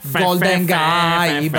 Golden Guy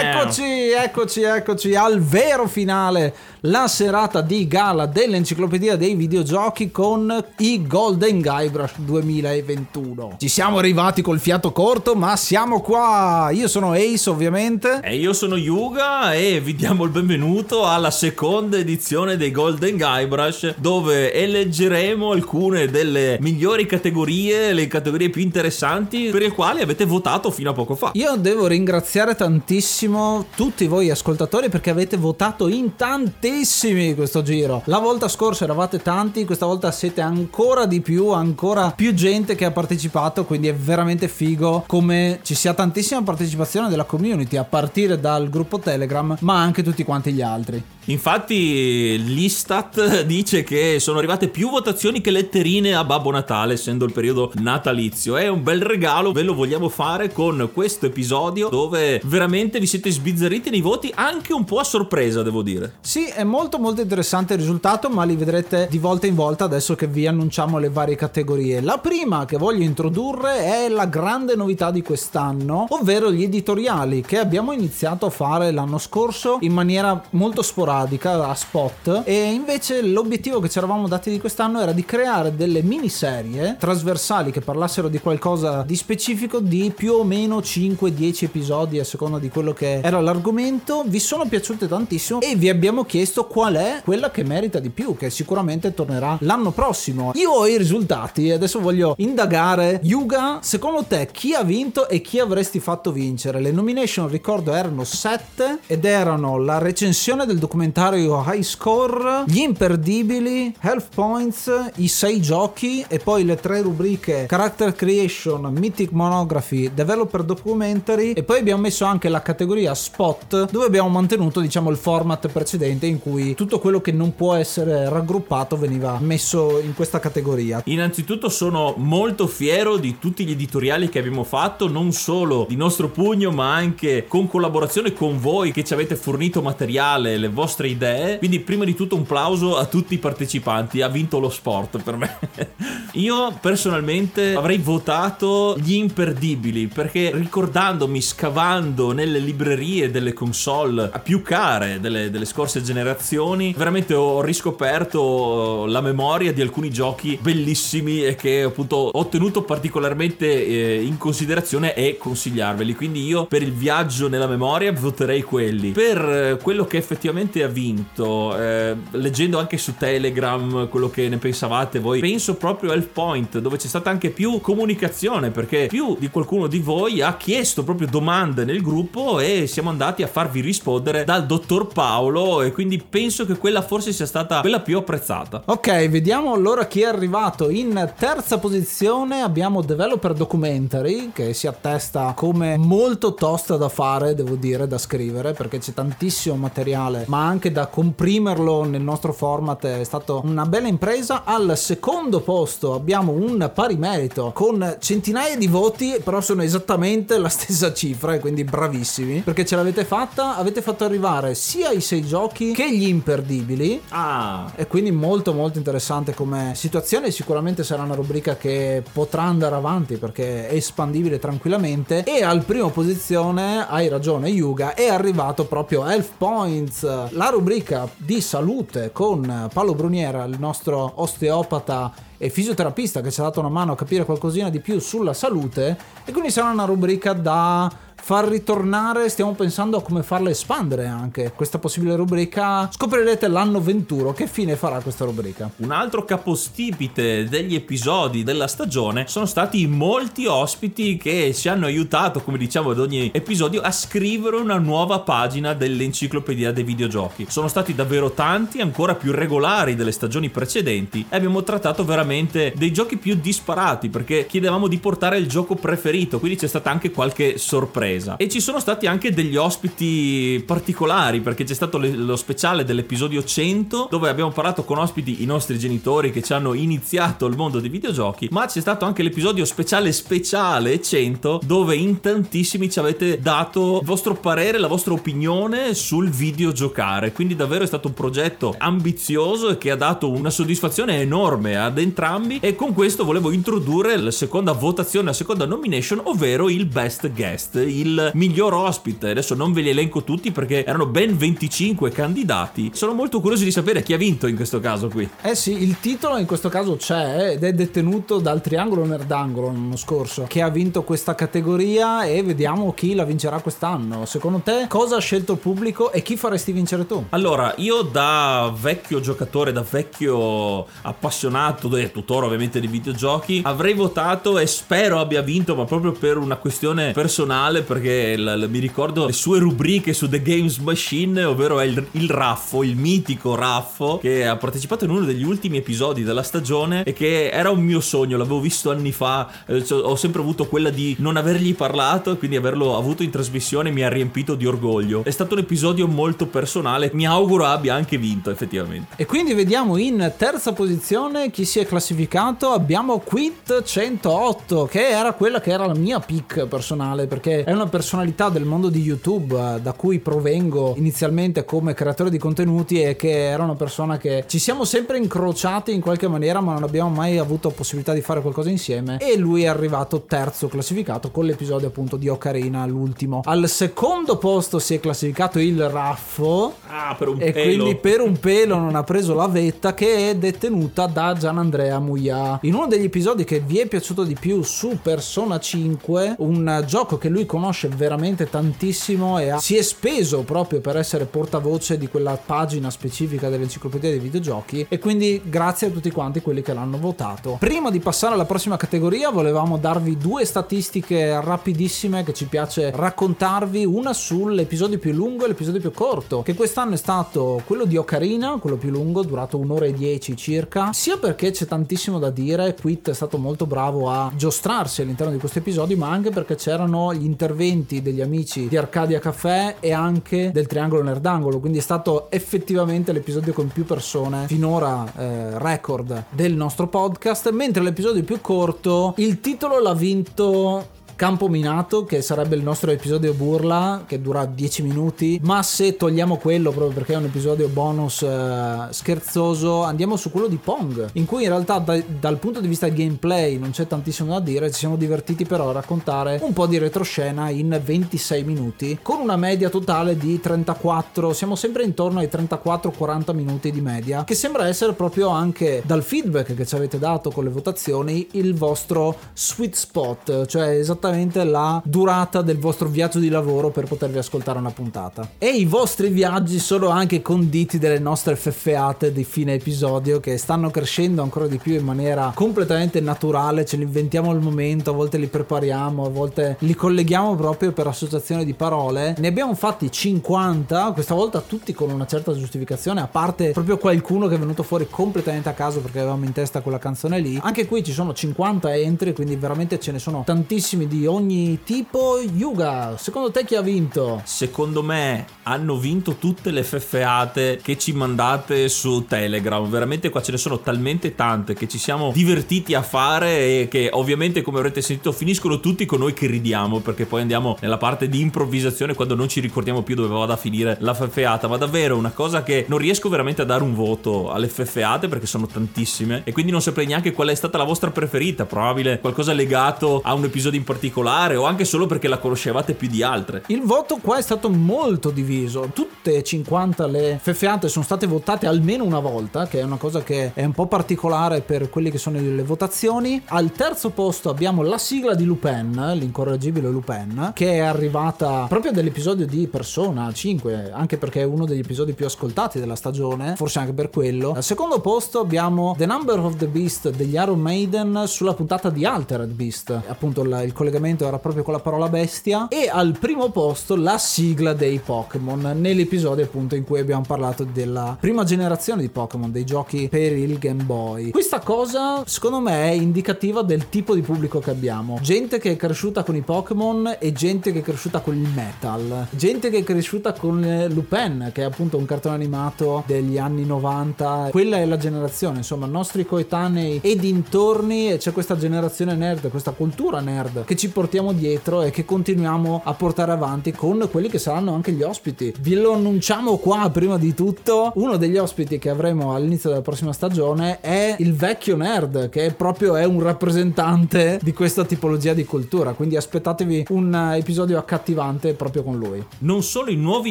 Eccoci, eccoci, eccoci al vero finale la serata di gala dell'enciclopedia dei videogiochi con i Golden Guybrush 2021. Ci siamo arrivati col fiato corto, ma siamo qua. Io sono Ace, ovviamente. E io sono Yuga e vi diamo il benvenuto alla seconda edizione dei Golden Guybrush, dove eleggeremo alcune delle migliori categorie, le categorie più interessanti per le quali avete votato fino a poco fa. Io devo ringraziare tantissimo tutti voi ascoltatori perché avete votato in tanti tantissimi questo giro. La volta scorsa eravate tanti, questa volta siete ancora di più, ancora più gente che ha partecipato, quindi è veramente figo come ci sia tantissima partecipazione della community a partire dal gruppo Telegram, ma anche tutti quanti gli altri. Infatti l'Istat dice che sono arrivate più votazioni che letterine a Babbo Natale, essendo il periodo natalizio. È un bel regalo, ve lo vogliamo fare con questo episodio dove veramente vi siete sbizzarriti nei voti anche un po' a sorpresa, devo dire. Sì, è molto molto interessante il risultato, ma li vedrete di volta in volta adesso che vi annunciamo le varie categorie. La prima che voglio introdurre è la grande novità di quest'anno, ovvero gli editoriali che abbiamo iniziato a fare l'anno scorso in maniera molto sporadica a spot e invece l'obiettivo che ci eravamo dati di quest'anno era di creare delle miniserie trasversali che parlassero di qualcosa di specifico di più o meno 5-10 episodi a seconda di quello che era l'argomento. Vi sono piaciute tantissimo e vi abbiamo chiesto qual è quella che merita di più che sicuramente tornerà l'anno prossimo. Io ho i risultati e adesso voglio indagare. Yuga secondo te chi ha vinto e chi avresti fatto vincere? Le nomination ricordo erano 7 ed erano la recensione del documentario High Score, gli imperdibili, Health Points, i sei giochi e poi le tre rubriche Character Creation, Mythic Monography, Developer Documentary e poi abbiamo messo anche la categoria Spot dove abbiamo mantenuto diciamo il format precedente in cui tutto quello che non può essere raggruppato veniva messo in questa categoria. Innanzitutto sono molto fiero di tutti gli editoriali che abbiamo fatto, non solo di nostro pugno ma anche con collaborazione con voi che ci avete fornito materiale, le vostre idee. Quindi, prima di tutto, un plauso a tutti i partecipanti. Ha vinto lo sport per me. Io personalmente avrei votato gli imperdibili perché ricordandomi, scavando nelle librerie delle console più care delle, delle scorse generazioni, veramente ho riscoperto la memoria di alcuni giochi bellissimi e che appunto ho tenuto particolarmente eh, in considerazione e consigliarveli. Quindi io per il viaggio nella memoria voterei quelli. Per eh, quello che effettivamente ha vinto, eh, leggendo anche su Telegram quello che ne pensavate voi, penso proprio a Point, dove c'è stata anche più comunicazione, perché più di qualcuno di voi ha chiesto proprio domande nel gruppo e siamo andati a farvi rispondere dal dottor Paolo e quindi penso che quella forse sia stata quella più apprezzata. Ok, vediamo allora chi è arrivato. In terza posizione abbiamo Developer Documentary, che si attesta come molto tosta da fare, devo dire, da scrivere, perché c'è tantissimo materiale, ma anche da comprimerlo nel nostro format è stata una bella impresa. Al secondo posto abbiamo un pari merito con centinaia di voti, però sono esattamente la stessa cifra, e quindi bravissimi perché ce l'avete fatta. Avete fatto arrivare sia i sei giochi che gli imperdibili. Ah, E quindi molto molto interessante come situazione. Sicuramente sarà una rubrica che potrà andare avanti perché è espandibile tranquillamente. E al primo posizione, hai ragione Yuga, è arrivato proprio Health Points, la rubrica di salute con Paolo Bruniera, il nostro osteopata e fisioterapista che ci ha dato una mano a capire qualcosina di più sulla salute. E quindi sarà una rubrica da far ritornare, stiamo pensando a come farla espandere anche questa possibile rubrica. Scoprirete l'anno 21 che fine farà questa rubrica. un altro capostipite degli episodi della stagione sono stati molti ospiti che ci hanno aiutato, come diciamo ad ogni episodio, a scrivere una nuova pagina dell'enciclopedia dei videogiochi. Sono stati davvero tanti, ancora più regolari delle stagioni precedenti e abbiamo trattato veramente dei giochi più disparati perché chiedevamo di portare il gioco preferito, quindi c'è stata anche qualche sorpresa. E ci sono stati anche degli ospiti particolari perché c'è stato le- lo speciale dell'episodio 100 dove abbiamo parlato con ospiti i nostri genitori che ci hanno iniziato il mondo dei videogiochi, ma c'è stato anche l'episodio speciale speciale 100 dove in tantissimi ci avete dato il vostro parere, la vostra opinione sul videogiocare. Quindi davvero è stato un progetto ambizioso e che ha dato una soddisfazione enorme ad entrambi e con questo volevo introdurre la seconda votazione, la seconda nomination, ovvero il best guest, il miglior ospite. Adesso non ve li elenco tutti perché erano ben 25 candidati. Sono molto curioso di sapere chi ha vinto in questo caso qui. Eh sì, il titolo in questo caso c'è ed è detenuto dal Triangolo Nerdangolo l'anno scorso che ha vinto questa categoria e vediamo chi la vincerà quest'anno. Secondo te cosa ha scelto il pubblico e chi faresti vincere tu? Allora, io da vecchio giocatore, da vecchio appassionato e tuttora ovviamente di videogiochi, avrei votato e spero abbia vinto, ma proprio per una questione personale, perché l- l- mi ricordo le sue rubriche su The Games Machine, ovvero è il, il Raffo, il mitico Raffo, che ha partecipato in uno degli ultimi episodi della stagione e che era un mio sogno, l'avevo visto anni fa, eh, cioè, ho sempre avuto quella di non avergli parlato, quindi averlo avuto in trasmissione mi ha riempito di orgoglio. È stato un episodio molto personale, mi auguro abbia anche vinto effettivamente. E quindi vediamo in terza posizione chi si è classificato. Abbiamo Quit 108, che era quella che era la mia pick personale, perché è una personalità del mondo di YouTube eh, da cui provengo inizialmente come creatore di contenuti e che era una persona che ci siamo sempre incrociati in qualche maniera, ma non abbiamo mai avuto possibilità di fare qualcosa insieme. E lui è arrivato terzo classificato con l'episodio appunto di Ocarina, l'ultimo. Al secondo posto si è classificato il Raffo. Ah, per un E pelo. quindi per un pelo non ha preso la vetta che è detenuta da Gianandrea Muia. In uno degli episodi che vi è piaciuto di più su Persona 5, un gioco che lui conosce veramente tantissimo e ha- si è speso proprio per essere portavoce di quella pagina specifica dell'enciclopedia dei videogiochi e quindi grazie a tutti quanti quelli che l'hanno votato. Prima di passare alla prossima categoria volevamo darvi due statistiche rapidissime che ci piace raccontarvi, una sull'episodio più lungo e l'episodio più corto, che quest'anno è stato quello di Ocarina, quello più lungo, durato un'ora e dieci circa, sia perché c'è tantissimo da dire, Quit è stato molto bravo a giostrarsi all'interno di questo episodio, ma anche perché c'erano gli interventi degli amici di Arcadia Caffè e anche del Triangolo Nerdangolo, quindi è stato effettivamente l'episodio con più persone finora eh, record del nostro podcast, mentre l'episodio più corto, il titolo l'ha vinto Campo Minato, che sarebbe il nostro episodio burla, che dura 10 minuti. Ma se togliamo quello, proprio perché è un episodio bonus eh, scherzoso, andiamo su quello di Pong, in cui in realtà da- dal punto di vista gameplay non c'è tantissimo da dire. Ci siamo divertiti però a raccontare un po' di retroscena in 26 minuti, con una media totale di 34. Siamo sempre intorno ai 34-40 minuti di media, che sembra essere proprio anche dal feedback che ci avete dato con le votazioni il vostro sweet spot, cioè esattamente la durata del vostro viaggio di lavoro per potervi ascoltare una puntata. E i vostri viaggi sono anche conditi dalle nostre feffeate di fine episodio che stanno crescendo ancora di più in maniera completamente naturale, ce li inventiamo al momento, a volte li prepariamo, a volte li colleghiamo proprio per associazione di parole. Ne abbiamo fatti 50, questa volta tutti con una certa giustificazione, a parte proprio qualcuno che è venuto fuori completamente a caso perché avevamo in testa quella canzone lì. Anche qui ci sono 50 entry, quindi veramente ce ne sono tantissimi di ogni tipo. Yuga, secondo te chi ha vinto? Secondo me hanno vinto tutte le feffeate che ci mandate su Telegram. Veramente qua ce ne sono talmente tante che ci siamo divertiti a fare e che ovviamente come avrete sentito finiscono tutti con noi che ridiamo perché poi andiamo nella parte di improvvisazione quando non ci ricordiamo più dove vada a finire la feffeata. Ma davvero una cosa che non riesco veramente a dare un voto alle feffeate perché sono tantissime e quindi non saprei neanche qual è stata la vostra preferita. Probabile qualcosa legato a un episodio in particolare o anche solo perché la conoscevate più di altre. Il voto qua è stato molto diviso. Tutte e 50 le feffeate sono state votate almeno una volta, che è una cosa che è un po' particolare per quelle che sono le votazioni. Al terzo posto abbiamo la sigla di Lupin, l'incorreggibile Lupin, che è arrivata proprio dall'episodio di Persona 5, anche perché è uno degli episodi più ascoltati della stagione, forse anche per quello. Al secondo posto abbiamo The Number of the Beast degli Iron Maiden sulla puntata di Altered Beast, appunto il collegamento era proprio con la parola bestia. E al primo posto la sigla dei Pokémon, nell'episodio appunto in cui abbiamo parlato della prima generazione di Pokémon, dei giochi per il Game Boy. Questa cosa secondo me è indicativa del tipo di pubblico che abbiamo. Gente che è cresciuta con i Pokémon e gente che è cresciuta con il metal. Gente che è cresciuta con Lupin, che è appunto un cartone animato degli anni 90. Quella è la generazione, insomma, nostri coetanei e dintorni c'è questa generazione nerd, questa cultura nerd che ci portiamo dietro e che continuiamo a portare avanti con quelli che saranno anche gli ospiti. Vi lo annunciamo qua prima di tutto. Uno degli ospiti che avremo all'inizio della prossima stagione è il vecchio nerd, che proprio è un rappresentante di questa tipologia di cultura. Quindi aspettatevi un episodio accattivante proprio con lui. Non solo i nuovi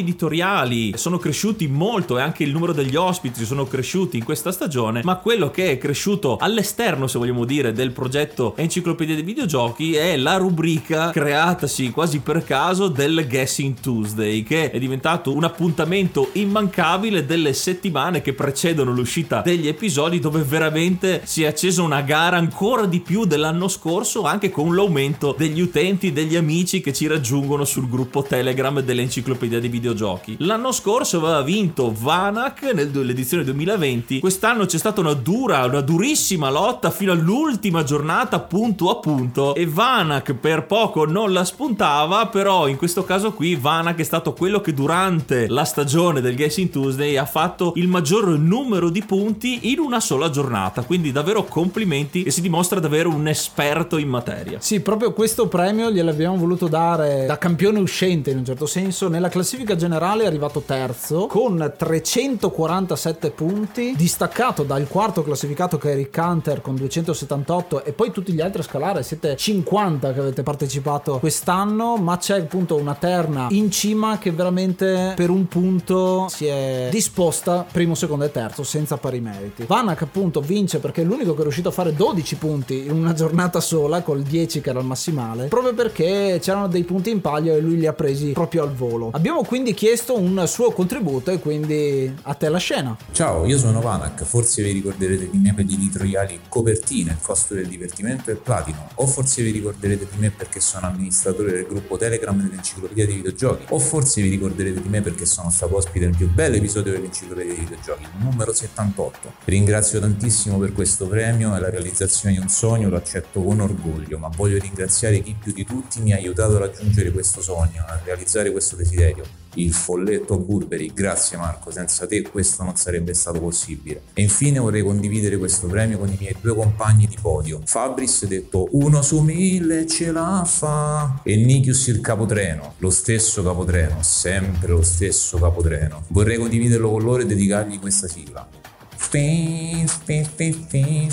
editoriali sono cresciuti molto e anche il numero degli ospiti sono cresciuti in questa stagione, ma quello che è cresciuto all'esterno, se vogliamo dire, del progetto Enciclopedia dei videogiochi è la rubrica creatasi quasi per caso del Guessing Tuesday, che è diventato un appuntamento immancabile delle settimane che precedono l'uscita degli episodi dove veramente si è accesa una gara ancora di più dell'anno scorso anche con l'aumento degli utenti, degli amici che ci raggiungono sul gruppo Telegram dell'Enciclopedia dei videogiochi. L'anno scorso aveva vinto Vanak nell'edizione 2020, quest'anno c'è stata una dura, una durissima lotta fino all'ultima giornata punto a punto e Vanak per poco non la spuntava, però in questo caso qui Vanak è stato quello che durante la stagione del Guessing Tuesday ha fatto il maggior numero di punti in una sola giornata, quindi davvero complimenti e si dimostra davvero un esperto in materia. Sì, proprio questo premio gliel'abbiamo voluto dare da campione uscente in un certo senso. Nella classifica generale è arrivato terzo con 347 punti, distaccato dal quarto classificato che è Rick Hunter con 278 e poi tutti gli altri a scalare, siete 50 che avete partecipato quest'anno, ma c'è appunto una terna in cima che veramente per un punto si è disposta primo, secondo e terzo senza pari meriti. Vanak appunto vince perché è l'unico che è riuscito a fare 12 punti in una giornata sola col 10 che era il massimale, proprio perché c'erano dei punti in palio e lui li ha presi proprio al volo. Abbiamo quindi chiesto un suo contributo e quindi a te la scena. Ciao, io sono Vanak, forse vi ricorderete di me per gli editoriali copertine, il costo del divertimento e platino, o forse vi ricorderete di me perché sono amministratore del gruppo Telegram dell'enciclopedia dei videogiochi, o forse vi ricorderete di me perché sono stato ospite del più bello episodio dell'enciclopedia dei videogiochi, numero 78. Vi ringrazio tantissimo per questo premio e la realizzazione di un sogno lo accetto con orgoglio, ma voglio ringraziare chi più di tutti mi ha aiutato a raggiungere questo sogno, a realizzare questo desiderio il folletto Burberry. Grazie Marco, senza te questo non sarebbe stato possibile. E infine vorrei condividere questo premio con i miei due compagni di podio. Fabris detto uno su mille ce la fa e Nikius il capotreno, lo stesso capotreno, sempre lo stesso capotreno. Vorrei condividerlo con loro e dedicargli questa sigla. Fin, fin, fin,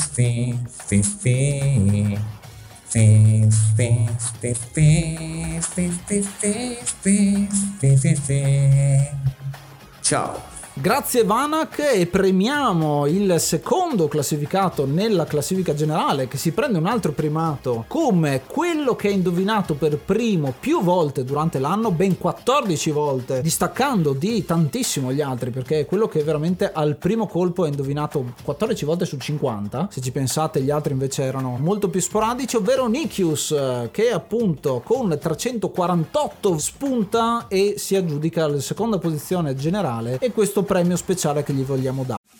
Tchau. Grazie Vanak e premiamo il secondo classificato nella classifica generale che si prende un altro primato come quello che ha indovinato per primo più volte durante l'anno, ben 14 volte, distaccando di tantissimo gli altri perché è quello che veramente al primo colpo ha indovinato 14 volte su 50, se ci pensate gli altri invece erano molto più sporadici, ovvero Nikius che appunto con 348 spunta e si aggiudica la seconda posizione generale e questo premio speciale che gli vogliamo dare.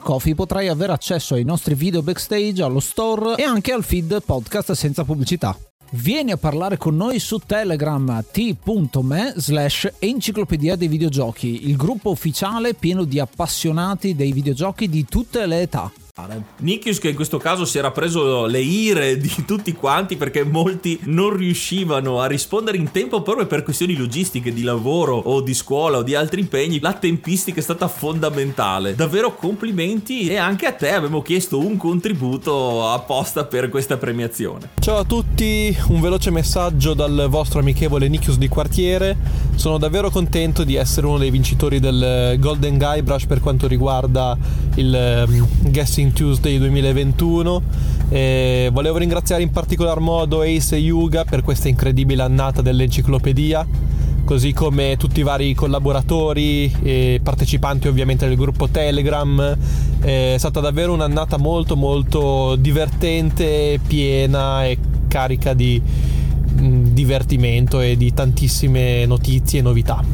Coffee potrai avere accesso ai nostri video backstage, allo store e anche al feed podcast senza pubblicità. Vieni a parlare con noi su Telegram t.me slash enciclopedia dei videogiochi, il gruppo ufficiale pieno di appassionati dei videogiochi di tutte le età. Nikius che in questo caso si era preso le ire di tutti quanti perché molti non riuscivano a rispondere in tempo proprio per questioni logistiche di lavoro o di scuola o di altri impegni la tempistica è stata fondamentale. Davvero complimenti e anche a te abbiamo chiesto un contributo apposta per questa premiazione. Ciao a tutti un veloce messaggio dal vostro amichevole Nikius di quartiere. Sono davvero contento di essere uno dei vincitori del Golden Guybrush per quanto riguarda il um, guessing Tuesday 2021 e volevo ringraziare in particolar modo Ace e Yuga per questa incredibile annata dell'enciclopedia così come tutti i vari collaboratori e partecipanti ovviamente del gruppo Telegram. È stata davvero un'annata molto molto divertente, piena e carica di divertimento e di tantissime notizie e novità.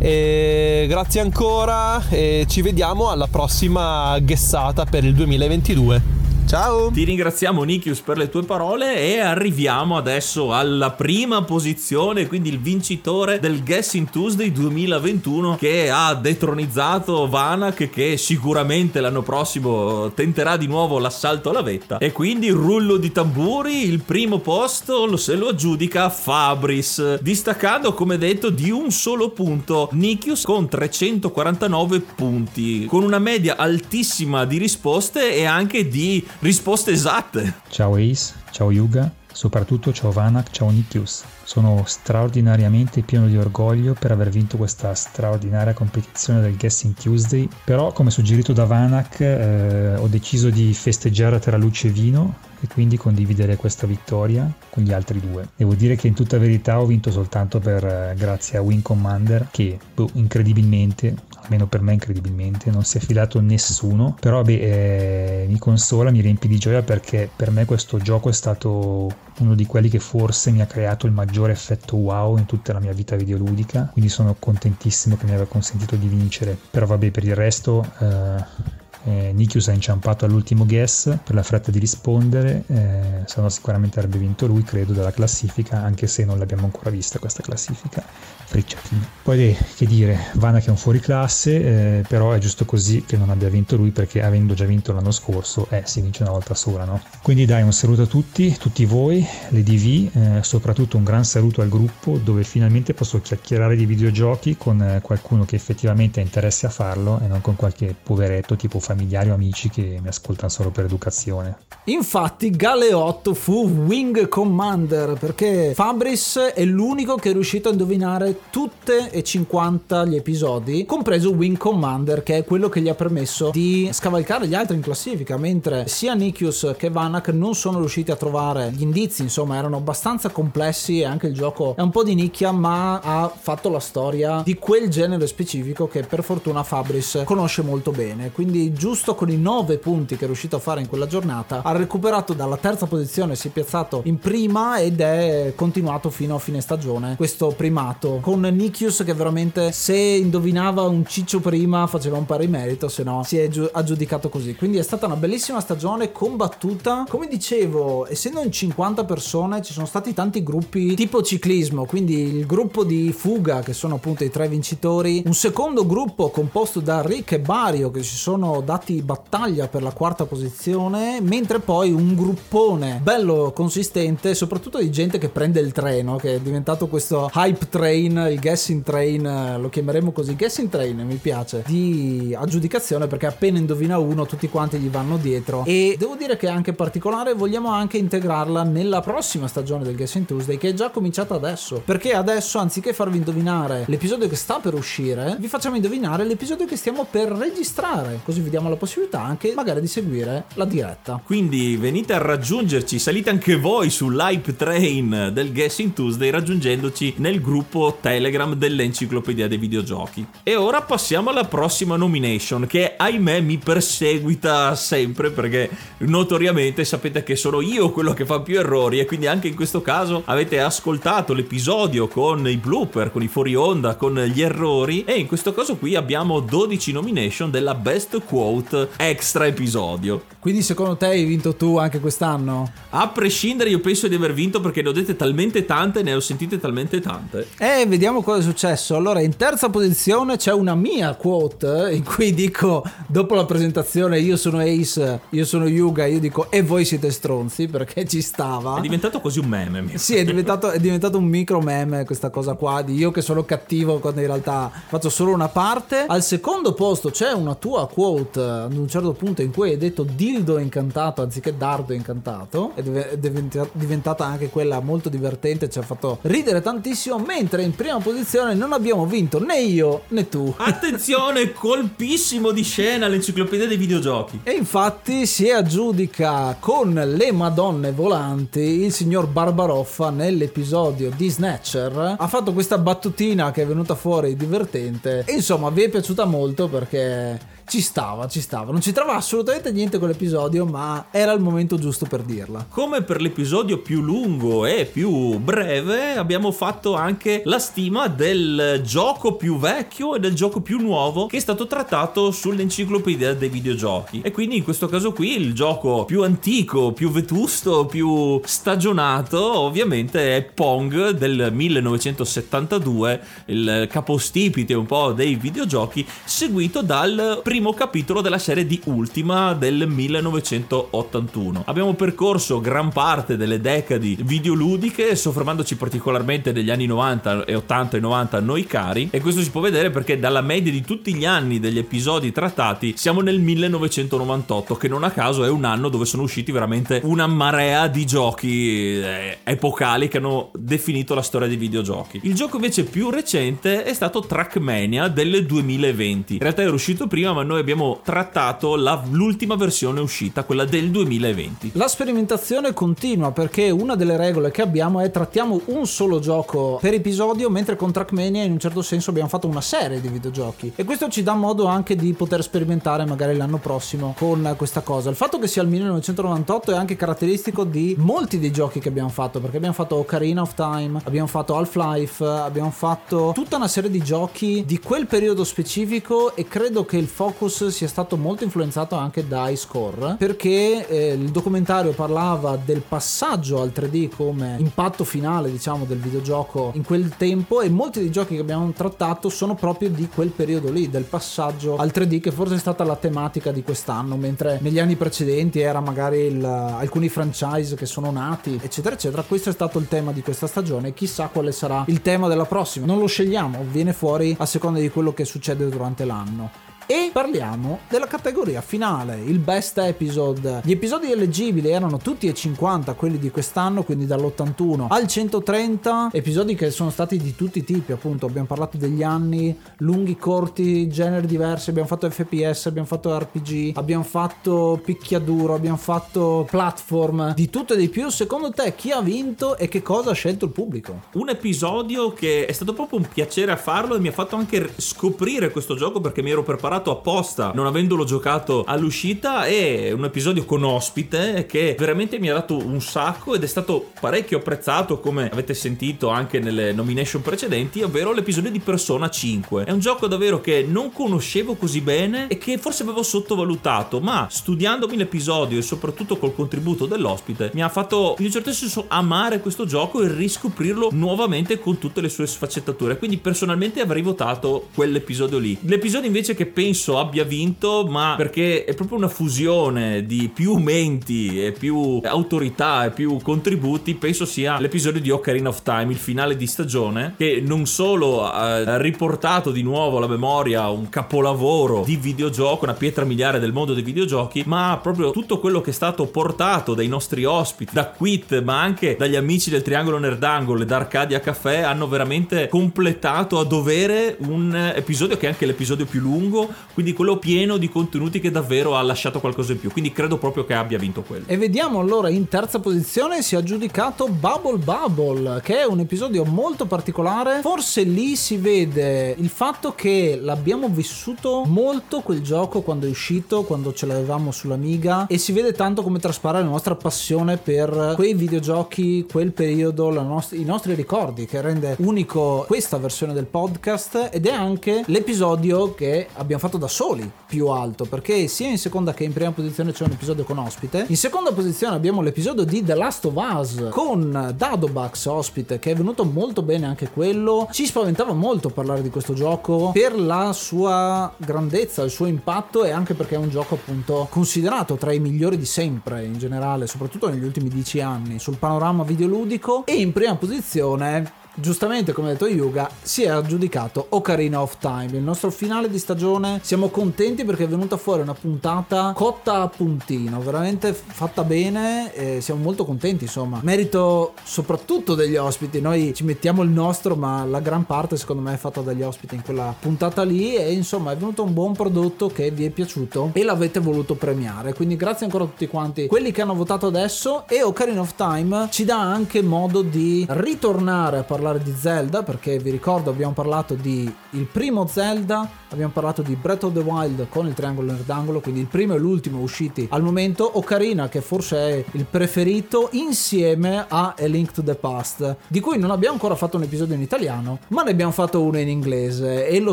E grazie ancora e ci vediamo alla prossima guessata per il 2022. Ciao! Ti ringraziamo Nikius per le tue parole e arriviamo adesso alla prima posizione, quindi il vincitore del Guessing Tuesday 2021 che ha detronizzato Vanak che sicuramente l'anno prossimo tenterà di nuovo l'assalto alla vetta e quindi rullo di tamburi, il primo posto se lo aggiudica Fabris, distaccando come detto di un solo punto Nikius con 349 punti, con una media altissima di risposte e anche di risposte esatte. Ciao Ace, ciao Yuga, soprattutto ciao Vanak, ciao Nikius. Sono straordinariamente pieno di orgoglio per aver vinto questa straordinaria competizione del Guessing Tuesday, però come suggerito da Vanak eh, ho deciso di festeggiare tra luce e vino e quindi condividere questa vittoria con gli altri due. Devo dire che in tutta verità ho vinto soltanto per, eh, grazie a Wing Commander che boh, incredibilmente, almeno per me incredibilmente, non si è filato nessuno, però beh, eh, mi consola, mi riempie di gioia perché per me questo gioco è stato uno di quelli che forse mi ha creato il maggiore effetto wow in tutta la mia vita videoludica, quindi sono contentissimo che mi abbia consentito di vincere, però vabbè per il resto... Eh, eh, Nikius ha inciampato all'ultimo guess per la fretta di rispondere, eh, se no sicuramente avrebbe vinto lui, credo, dalla classifica, anche se non l'abbiamo ancora vista questa classifica frecciatina. Poi che dire, Vana che è un fuoriclasse, eh, però è giusto così che non abbia vinto lui perché avendo già vinto l'anno scorso, eh, si vince una volta sola, no? Quindi dai un saluto a tutti, tutti voi, le DV, eh, soprattutto un gran saluto al gruppo dove finalmente posso chiacchierare di videogiochi con eh, qualcuno che effettivamente ha interesse a farlo e non con qualche poveretto tipo familiari o amici che mi ascoltano solo per educazione. Infatti Galeotto fu Wing Commander perché Fabris è l'unico che è riuscito a indovinare tutte e 50 gli episodi, compreso Wing Commander, che è quello che gli ha permesso di scavalcare gli altri in classifica, mentre sia Nikius che Vanak non sono riusciti a trovare gli indizi, insomma, erano abbastanza complessi e anche il gioco è un po' di nicchia, ma ha fatto la storia di quel genere specifico che per fortuna Fabris conosce molto bene. Quindi giusto con i 9 punti che è riuscito a fare in quella giornata, ha recuperato dalla terza posizione, si è piazzato in prima ed è continuato fino a fine stagione questo primato con Nikius che veramente se indovinava un ciccio prima faceva un pari merito, se no si è aggiudicato così. Quindi è stata una bellissima stagione combattuta. Come dicevo, essendo in 50 persone ci sono stati tanti gruppi tipo ciclismo, quindi il gruppo di Fuga che sono appunto i tre vincitori, un secondo gruppo composto da Rick e Bario che si sono dati battaglia per la quarta posizione, mentre poi un gruppone bello consistente, soprattutto di gente che prende il treno, che è diventato questo hype train il guessing train, eh, lo chiameremo così, guessing train mi piace, di aggiudicazione perché appena indovina uno tutti quanti gli vanno dietro. E devo dire che è anche particolare, vogliamo anche integrarla nella prossima stagione del Guessing Tuesday che è già cominciata adesso, perché adesso anziché farvi indovinare l'episodio che sta per uscire, vi facciamo indovinare l'episodio che stiamo per registrare, così vi diamo la possibilità anche magari di seguire la diretta. Quindi venite a raggiungerci, salite anche voi sull'hype train del Guessing Tuesday raggiungendoci nel gruppo Telegram dell'Enciclopedia dei Videogiochi. E ora passiamo alla prossima nomination che ahimè mi perseguita sempre perché notoriamente sapete che sono io quello che fa più errori e quindi anche in questo caso avete ascoltato l'episodio con i blooper, con i fuori onda, con gli errori e in questo caso qui abbiamo 12 nomination della best quote extra episodio. Quindi secondo te hai vinto tu anche quest'anno? A prescindere io penso di aver vinto perché ne ho dette talmente tante, ne ho sentite talmente tante. Eh, vediamo cosa è successo. Allora, in terza posizione c'è una mia quote in cui dico, dopo la presentazione, io sono Ace, io sono Yuga, io dico, e voi siete stronzi, perché ci stava. È diventato quasi un meme. mio. Sì, è diventato, è diventato un micro meme questa cosa qua di io che sono cattivo quando in realtà faccio solo una parte. Al secondo posto c'è una tua quote ad un certo punto in cui hai detto dildo incantato anziché dardo incantato. Ed è diventa- diventata anche quella molto divertente, ci ha fatto ridere tantissimo. Mentre in prima posizione non abbiamo vinto né io né tu. Attenzione, colpissimo di scena l'enciclopedia dei videogiochi. E infatti si aggiudica con le Madonne volanti il signor Barbaroffa nell'episodio di Snatcher. Ha fatto questa battutina che è venuta fuori divertente. E insomma, vi è piaciuta molto perché ci stava, ci stava. Non ci trova assolutamente niente con l'episodio, ma era il momento giusto per dirla. Come per l'episodio più lungo e più breve, abbiamo fatto anche la stima del gioco più vecchio e del gioco più nuovo che è stato trattato sull'enciclopedia dei videogiochi. E quindi in questo caso qui il gioco più antico, più vetusto, più stagionato, ovviamente è Pong del 1972, il capostipite un po' dei videogiochi, seguito dal primo capitolo della serie di Ultima del 1981. Abbiamo percorso gran parte delle decadi videoludiche, soffermandoci particolarmente negli anni 90 e 80 e 90 a noi cari, e questo si può vedere perché dalla media di tutti gli anni degli episodi trattati siamo nel 1998, che non a caso è un anno dove sono usciti veramente una marea di giochi eh, epocali che hanno definito la storia dei videogiochi. Il gioco invece più recente è stato Trackmania del 2020. In realtà era uscito prima, ma noi abbiamo trattato la- l'ultima versione uscita, quella del 2020. La sperimentazione continua perché una delle regole che abbiamo è trattiamo un solo gioco per episodio, mentre con Trackmania in un certo senso abbiamo fatto una serie di videogiochi. E questo ci dà modo anche di poter sperimentare magari l'anno prossimo con questa cosa. Il fatto che sia il 1998 è anche caratteristico di molti dei giochi che abbiamo fatto, perché abbiamo fatto Ocarina of Time, abbiamo fatto Half-Life, abbiamo fatto tutta una serie di giochi di quel periodo specifico e credo che il focus sia stato molto influenzato anche da iScore, perché eh, il documentario parlava del passaggio al 3D come impatto finale, diciamo, del videogioco in quel tempo e molti dei giochi che abbiamo trattato sono proprio di quel periodo lì, del passaggio al 3D che forse è stata la tematica di quest'anno, mentre negli anni precedenti era magari il- alcuni franchise che sono nati, eccetera, eccetera. Questo è stato il tema di questa stagione, chissà quale sarà il tema della prossima. Non lo scegliamo, viene fuori a seconda di quello che succede durante l'anno. E parliamo della categoria finale, il best episode. Gli episodi eleggibili erano tutti e 50, quelli di quest'anno, quindi dall'81 al 130, episodi che sono stati di tutti i tipi, appunto, abbiamo parlato degli anni, lunghi, corti, generi diversi, abbiamo fatto FPS, abbiamo fatto RPG, abbiamo fatto picchiaduro, abbiamo fatto platform, di tutto e di più. Secondo te chi ha vinto e che cosa ha scelto il pubblico? Un episodio che è stato proprio un piacere a farlo e mi ha fatto anche scoprire questo gioco perché mi ero preparato apposta non avendolo giocato all'uscita e un episodio con ospite che veramente mi ha dato un sacco ed è stato parecchio apprezzato come avete sentito anche nelle nomination precedenti ovvero l'episodio di Persona 5 è un gioco davvero che non conoscevo così bene e che forse avevo sottovalutato ma studiandomi l'episodio e soprattutto col contributo dell'ospite mi ha fatto in un certo senso amare questo gioco e riscoprirlo nuovamente con tutte le sue sfaccettature. Quindi personalmente avrei votato quell'episodio lì. L'episodio invece che penso abbia vinto ma perché è proprio una fusione di più menti e più autorità e più contributi penso sia l'episodio di Ocarina of Time il finale di stagione che non solo ha riportato di nuovo alla memoria un capolavoro di videogioco una pietra miliare del mondo dei videogiochi ma proprio tutto quello che è stato portato dai nostri ospiti da Quit ma anche dagli amici del Triangolo Nerdangolo e da Arcadia Caffè hanno veramente completato a dovere un episodio che è anche l'episodio più lungo quindi quello pieno di contenuti che davvero ha lasciato qualcosa in più. Quindi credo proprio che abbia vinto quello. E vediamo allora in terza posizione si è aggiudicato Bubble Bubble, che è un episodio molto particolare. Forse lì si vede il fatto che l'abbiamo vissuto molto quel gioco quando è uscito, quando ce l'avevamo sull'Amiga e si vede tanto come traspare la nostra passione per quei videogiochi, quel periodo, nost- i nostri ricordi che rende unico questa versione del podcast ed è anche l'episodio che abbiamo fatto da soli più alto perché sia in seconda che in prima posizione c'è un episodio con ospite. In seconda posizione abbiamo l'episodio di The Last of Us con Dadobax ospite che è venuto molto bene anche quello. Ci spaventava molto parlare di questo gioco per la sua grandezza, il suo impatto e anche perché è un gioco appunto considerato tra i migliori di sempre in generale, soprattutto negli ultimi dieci anni sul panorama videoludico e in prima posizione giustamente come ha detto Yuga si è aggiudicato Ocarina of Time. Il nostro finale di stagione siamo contenti perché è venuta fuori una puntata cotta a puntino veramente fatta bene e siamo molto contenti insomma. Merito soprattutto degli ospiti. Noi ci mettiamo il nostro ma la gran parte secondo me è fatta dagli ospiti in quella puntata lì e insomma è venuto un buon prodotto che vi è piaciuto e l'avete voluto premiare. Quindi grazie ancora a tutti quanti quelli che hanno votato adesso e Ocarina of Time ci dà anche modo di ritornare a parlare parlare di Zelda perché vi ricordo abbiamo parlato di il primo Zelda, abbiamo parlato di Breath of the Wild con il triangolo nerdangolo, quindi il primo e l'ultimo usciti al momento, Ocarina che forse è il preferito insieme a A Link to the Past, di cui non abbiamo ancora fatto un episodio in italiano, ma ne abbiamo fatto uno in inglese e lo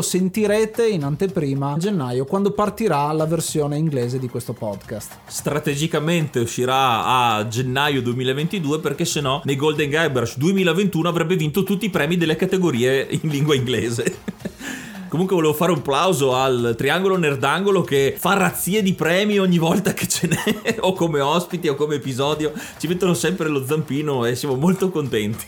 sentirete in anteprima a gennaio quando partirà la versione inglese di questo podcast. Strategicamente uscirà a gennaio 2022 perché sennò nei Golden Guybrush 2021 avrebbe vinto tutti i premi delle categorie in lingua inglese. Comunque volevo fare un plauso al Triangolo Nerdangolo che fa razzie di premi ogni volta che ce n'è, o come ospiti o come episodio. Ci mettono sempre lo zampino e siamo molto contenti.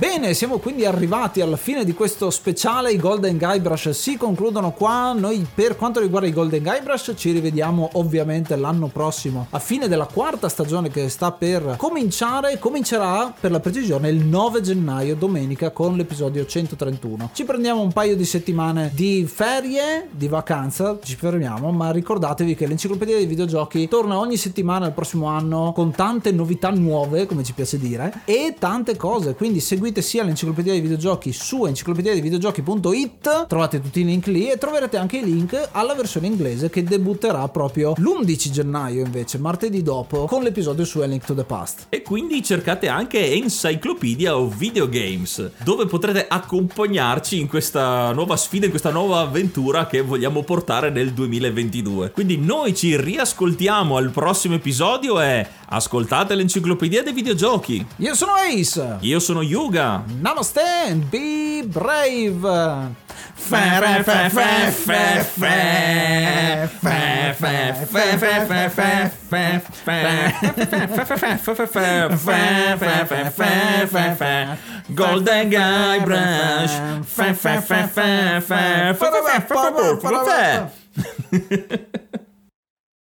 Bene, siamo quindi arrivati alla fine di questo speciale. I Golden Guybrush si concludono qua. Noi per quanto riguarda i Golden Guybrush ci rivediamo ovviamente l'anno prossimo, a fine della quarta stagione che sta per cominciare. Comincerà per la precisione il 9 gennaio, domenica, con l'episodio 131. Ci prendiamo un paio di settimane di ferie, di vacanza, ci fermiamo, ma ricordatevi che l'enciclopedia dei videogiochi torna ogni settimana il prossimo anno con tante novità nuove, come ci piace dire, e tante cose, quindi seguite sia l'enciclopedia dei videogiochi su enciclopedia dei videogiochi.it, trovate tutti i link lì e troverete anche i link alla versione inglese che debutterà proprio l'11 gennaio invece, martedì dopo, con l'episodio su A Link to the Past. E quindi cercate anche Encyclopedia of Videogames, dove potrete accompagnarci in questa nuova sfida in questa nuova avventura che vogliamo portare nel 2022. Quindi noi ci riascoltiamo al prossimo episodio e ascoltate l'enciclopedia dei videogiochi. Io sono Ace. Io sono Yuga. Namaste and be brave. Golden Guy Brush.